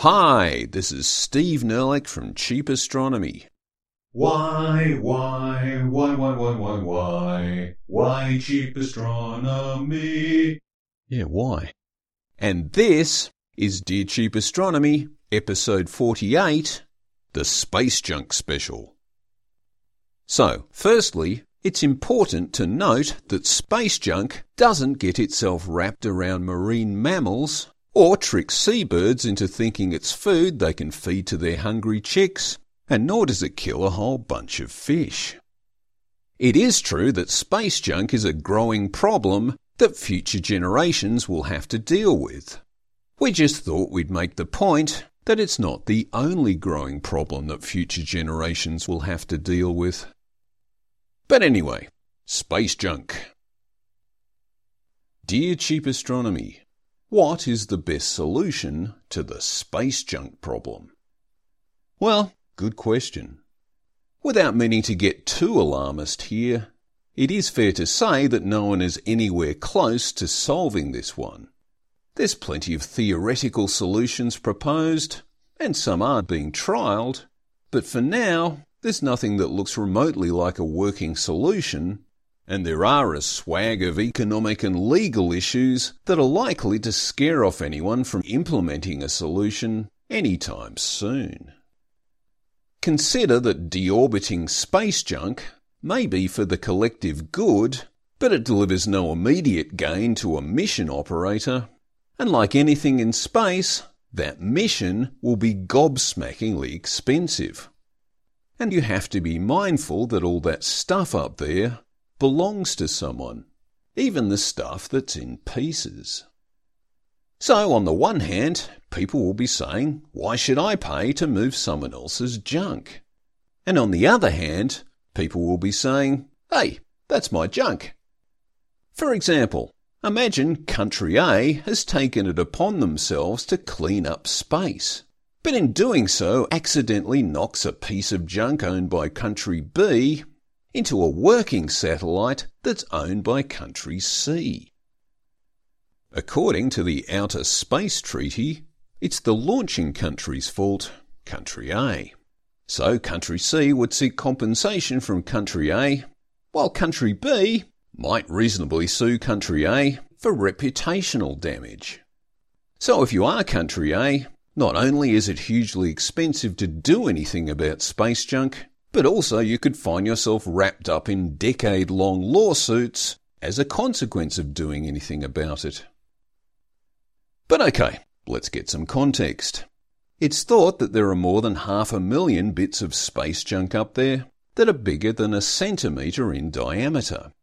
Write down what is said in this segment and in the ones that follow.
Hi, this is Steve Nerlich from Cheap Astronomy. Why, why, why, why, why, why, why, why cheap astronomy? Yeah, why? And this is Dear Cheap Astronomy, episode 48, the Space Junk Special. So, firstly, it's important to note that space junk doesn't get itself wrapped around marine mammals or trick seabirds into thinking it's food they can feed to their hungry chicks, and nor does it kill a whole bunch of fish. It is true that space junk is a growing problem that future generations will have to deal with. We just thought we'd make the point that it's not the only growing problem that future generations will have to deal with. But anyway, space junk. Dear Cheap Astronomy, what is the best solution to the space junk problem? Well, good question. Without meaning to get too alarmist here, it is fair to say that no one is anywhere close to solving this one. There's plenty of theoretical solutions proposed, and some are being trialled, but for now, there's nothing that looks remotely like a working solution, and there are a swag of economic and legal issues that are likely to scare off anyone from implementing a solution anytime soon. Consider that deorbiting space junk may be for the collective good, but it delivers no immediate gain to a mission operator, and like anything in space, that mission will be gobsmackingly expensive. And you have to be mindful that all that stuff up there belongs to someone, even the stuff that's in pieces. So, on the one hand, people will be saying, Why should I pay to move someone else's junk? And on the other hand, people will be saying, Hey, that's my junk. For example, imagine Country A has taken it upon themselves to clean up space but in doing so accidentally knocks a piece of junk owned by country B into a working satellite that's owned by country C. According to the Outer Space Treaty, it's the launching country's fault, country A. So country C would seek compensation from country A, while country B might reasonably sue country A for reputational damage. So if you are country A, not only is it hugely expensive to do anything about space junk, but also you could find yourself wrapped up in decade long lawsuits as a consequence of doing anything about it. But okay, let's get some context. It's thought that there are more than half a million bits of space junk up there that are bigger than a centimetre in diameter.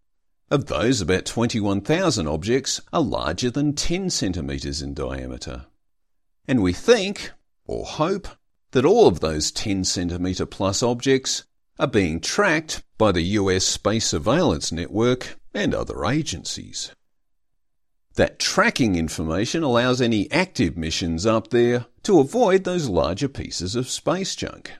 Of those, about 21,000 objects are larger than 10 centimetres in diameter. And we think, or hope, that all of those 10 centimetre plus objects are being tracked by the US Space Surveillance Network and other agencies. That tracking information allows any active missions up there to avoid those larger pieces of space junk.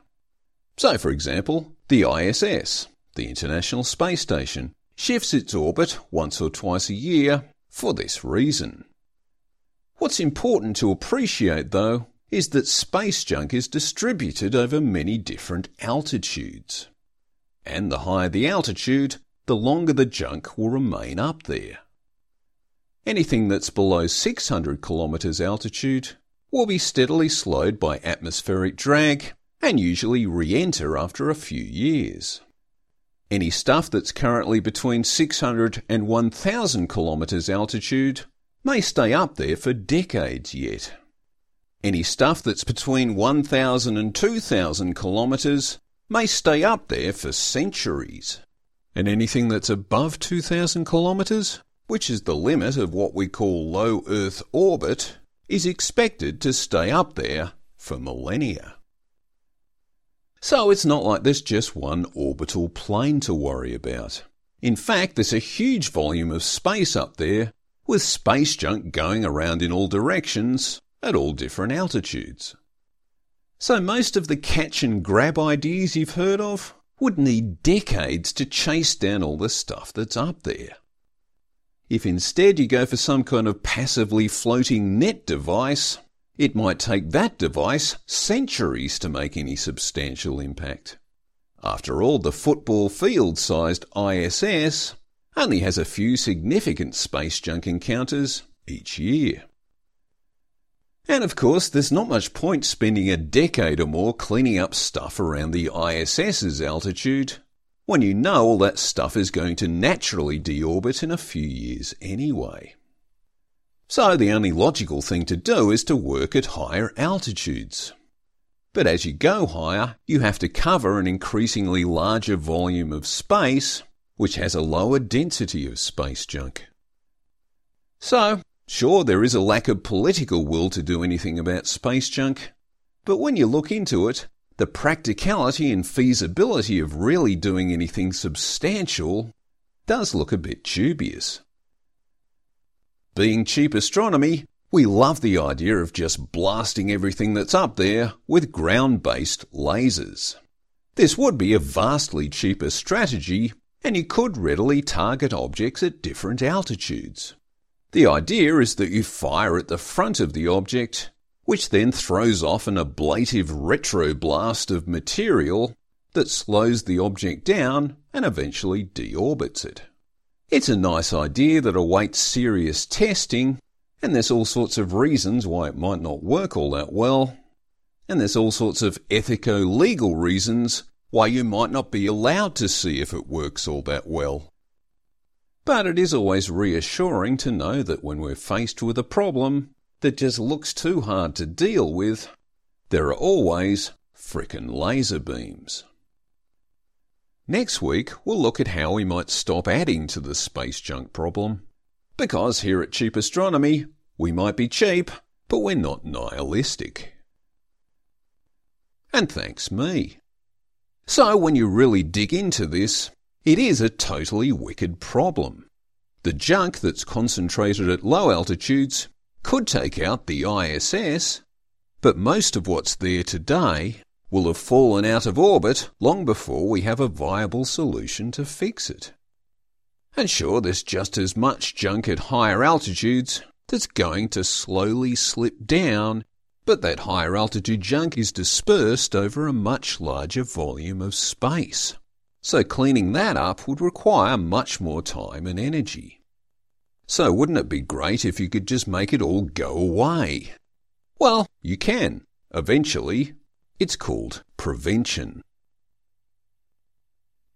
So, for example, the ISS, the International Space Station, shifts its orbit once or twice a year for this reason. What's important to appreciate, though, is that space junk is distributed over many different altitudes. And the higher the altitude, the longer the junk will remain up there. Anything that's below 600 kilometres altitude will be steadily slowed by atmospheric drag and usually re enter after a few years. Any stuff that's currently between 600 and 1000 kilometres altitude may stay up there for decades yet. Any stuff that's between 1,000 and 2,000 kilometres may stay up there for centuries. And anything that's above 2,000 kilometres, which is the limit of what we call low Earth orbit, is expected to stay up there for millennia. So it's not like there's just one orbital plane to worry about. In fact, there's a huge volume of space up there with space junk going around in all directions at all different altitudes. So most of the catch and grab ideas you've heard of would need decades to chase down all the stuff that's up there. If instead you go for some kind of passively floating net device, it might take that device centuries to make any substantial impact. After all, the football field sized ISS only has a few significant space junk encounters each year. And of course, there's not much point spending a decade or more cleaning up stuff around the ISS's altitude when you know all that stuff is going to naturally deorbit in a few years anyway. So the only logical thing to do is to work at higher altitudes. But as you go higher, you have to cover an increasingly larger volume of space, which has a lower density of space junk. So, Sure, there is a lack of political will to do anything about space junk, but when you look into it, the practicality and feasibility of really doing anything substantial does look a bit dubious. Being cheap astronomy, we love the idea of just blasting everything that's up there with ground based lasers. This would be a vastly cheaper strategy, and you could readily target objects at different altitudes. The idea is that you fire at the front of the object, which then throws off an ablative retroblast of material that slows the object down and eventually deorbits it. It's a nice idea that awaits serious testing, and there's all sorts of reasons why it might not work all that well, and there's all sorts of ethico legal reasons why you might not be allowed to see if it works all that well. But it is always reassuring to know that when we're faced with a problem that just looks too hard to deal with, there are always frickin' laser beams. Next week, we'll look at how we might stop adding to the space junk problem. Because here at Cheap Astronomy, we might be cheap, but we're not nihilistic. And thanks me. So when you really dig into this, it is a totally wicked problem. The junk that's concentrated at low altitudes could take out the ISS, but most of what's there today will have fallen out of orbit long before we have a viable solution to fix it. And sure, there's just as much junk at higher altitudes that's going to slowly slip down, but that higher altitude junk is dispersed over a much larger volume of space so cleaning that up would require much more time and energy. So wouldn't it be great if you could just make it all go away? Well, you can. Eventually. It's called prevention.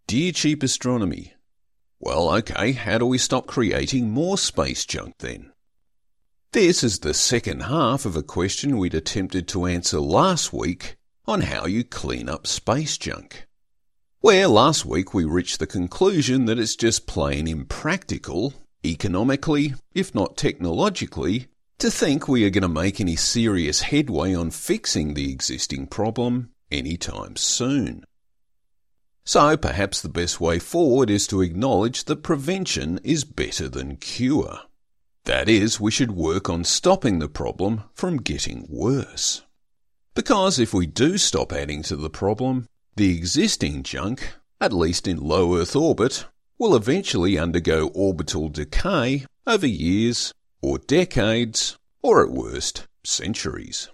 Dear Cheap Astronomy, well, okay, how do we stop creating more space junk then? This is the second half of a question we'd attempted to answer last week on how you clean up space junk where last week we reached the conclusion that it's just plain impractical, economically, if not technologically, to think we are going to make any serious headway on fixing the existing problem anytime soon. So perhaps the best way forward is to acknowledge that prevention is better than cure. That is, we should work on stopping the problem from getting worse. Because if we do stop adding to the problem, the existing junk, at least in low Earth orbit, will eventually undergo orbital decay over years or decades or at worst centuries.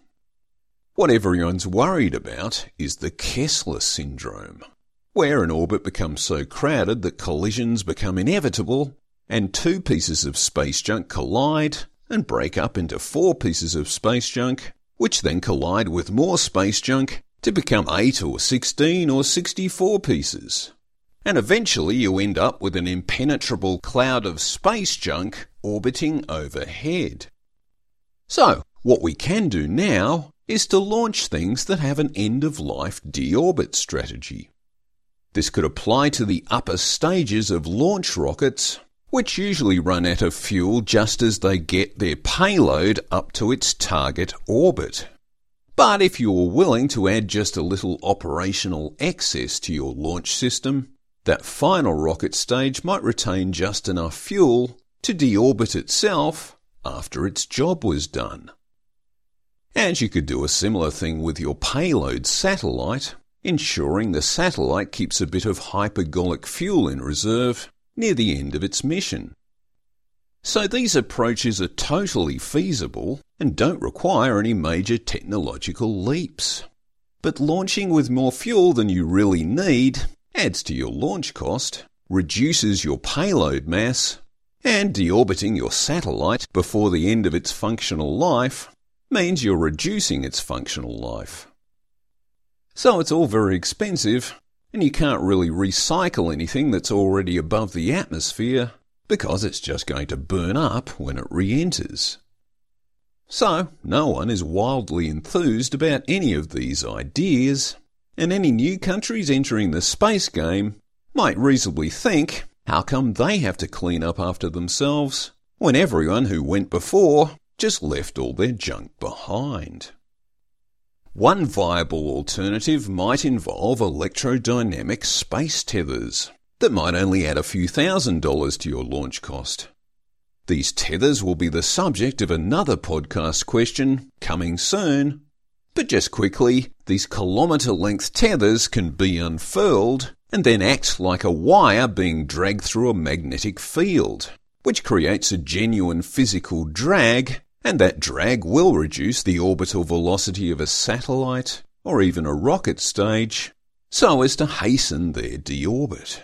What everyone's worried about is the Kessler syndrome, where an orbit becomes so crowded that collisions become inevitable and two pieces of space junk collide and break up into four pieces of space junk, which then collide with more space junk to become 8 or 16 or 64 pieces. And eventually you end up with an impenetrable cloud of space junk orbiting overhead. So, what we can do now is to launch things that have an end of life deorbit strategy. This could apply to the upper stages of launch rockets, which usually run out of fuel just as they get their payload up to its target orbit. But if you're willing to add just a little operational excess to your launch system, that final rocket stage might retain just enough fuel to deorbit itself after its job was done. And you could do a similar thing with your payload satellite, ensuring the satellite keeps a bit of hypergolic fuel in reserve near the end of its mission. So these approaches are totally feasible and don't require any major technological leaps. But launching with more fuel than you really need adds to your launch cost, reduces your payload mass, and deorbiting your satellite before the end of its functional life means you're reducing its functional life. So it's all very expensive, and you can't really recycle anything that's already above the atmosphere because it's just going to burn up when it re enters. So, no one is wildly enthused about any of these ideas, and any new countries entering the space game might reasonably think how come they have to clean up after themselves when everyone who went before just left all their junk behind? One viable alternative might involve electrodynamic space tethers that might only add a few thousand dollars to your launch cost. These tethers will be the subject of another podcast question coming soon. But just quickly, these kilometre length tethers can be unfurled and then act like a wire being dragged through a magnetic field, which creates a genuine physical drag, and that drag will reduce the orbital velocity of a satellite or even a rocket stage so as to hasten their deorbit.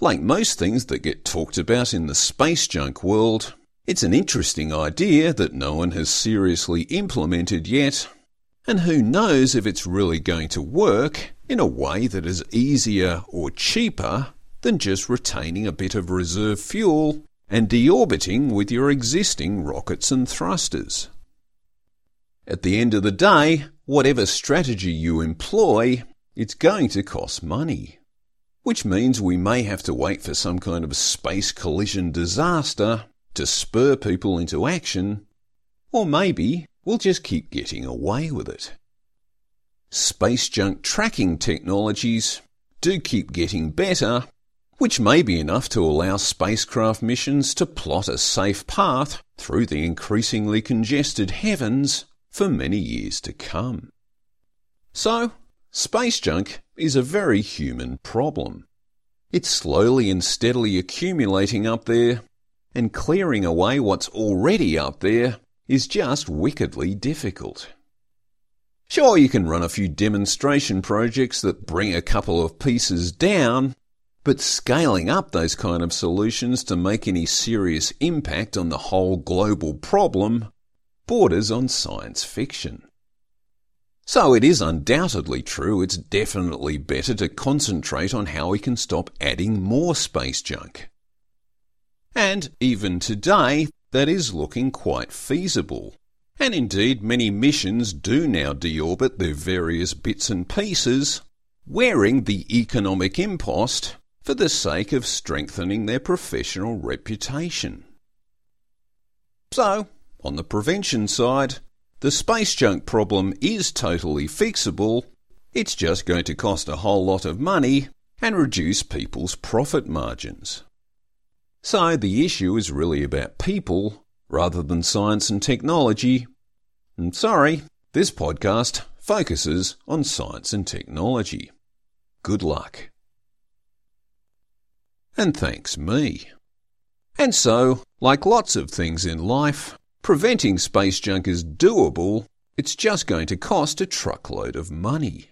Like most things that get talked about in the space junk world, it's an interesting idea that no one has seriously implemented yet, and who knows if it's really going to work in a way that is easier or cheaper than just retaining a bit of reserve fuel and deorbiting with your existing rockets and thrusters. At the end of the day, whatever strategy you employ, it's going to cost money which means we may have to wait for some kind of space collision disaster to spur people into action, or maybe we'll just keep getting away with it. Space junk tracking technologies do keep getting better, which may be enough to allow spacecraft missions to plot a safe path through the increasingly congested heavens for many years to come. So, Space junk is a very human problem. It's slowly and steadily accumulating up there, and clearing away what's already up there is just wickedly difficult. Sure, you can run a few demonstration projects that bring a couple of pieces down, but scaling up those kind of solutions to make any serious impact on the whole global problem borders on science fiction. So it is undoubtedly true it's definitely better to concentrate on how we can stop adding more space junk. And even today, that is looking quite feasible. And indeed, many missions do now deorbit their various bits and pieces, wearing the economic impost for the sake of strengthening their professional reputation. So, on the prevention side, the space junk problem is totally fixable, it's just going to cost a whole lot of money and reduce people's profit margins. So the issue is really about people rather than science and technology. And sorry, this podcast focuses on science and technology. Good luck. And thanks me. And so, like lots of things in life, Preventing space junk is doable, it's just going to cost a truckload of money.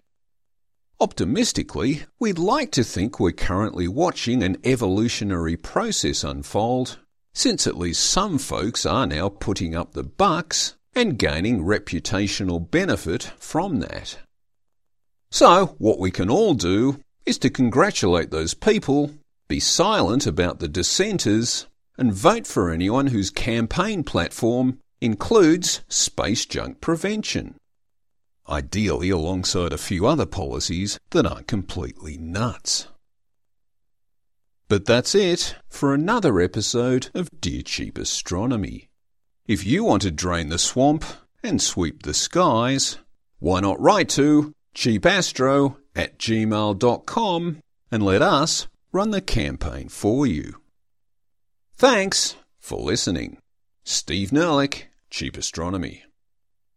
Optimistically, we'd like to think we're currently watching an evolutionary process unfold, since at least some folks are now putting up the bucks and gaining reputational benefit from that. So, what we can all do is to congratulate those people, be silent about the dissenters, and vote for anyone whose campaign platform includes space junk prevention. Ideally, alongside a few other policies that aren't completely nuts. But that's it for another episode of Dear Cheap Astronomy. If you want to drain the swamp and sweep the skies, why not write to cheapastro at gmail.com and let us run the campaign for you. Thanks for listening. Steve Nerlich, Cheap Astronomy.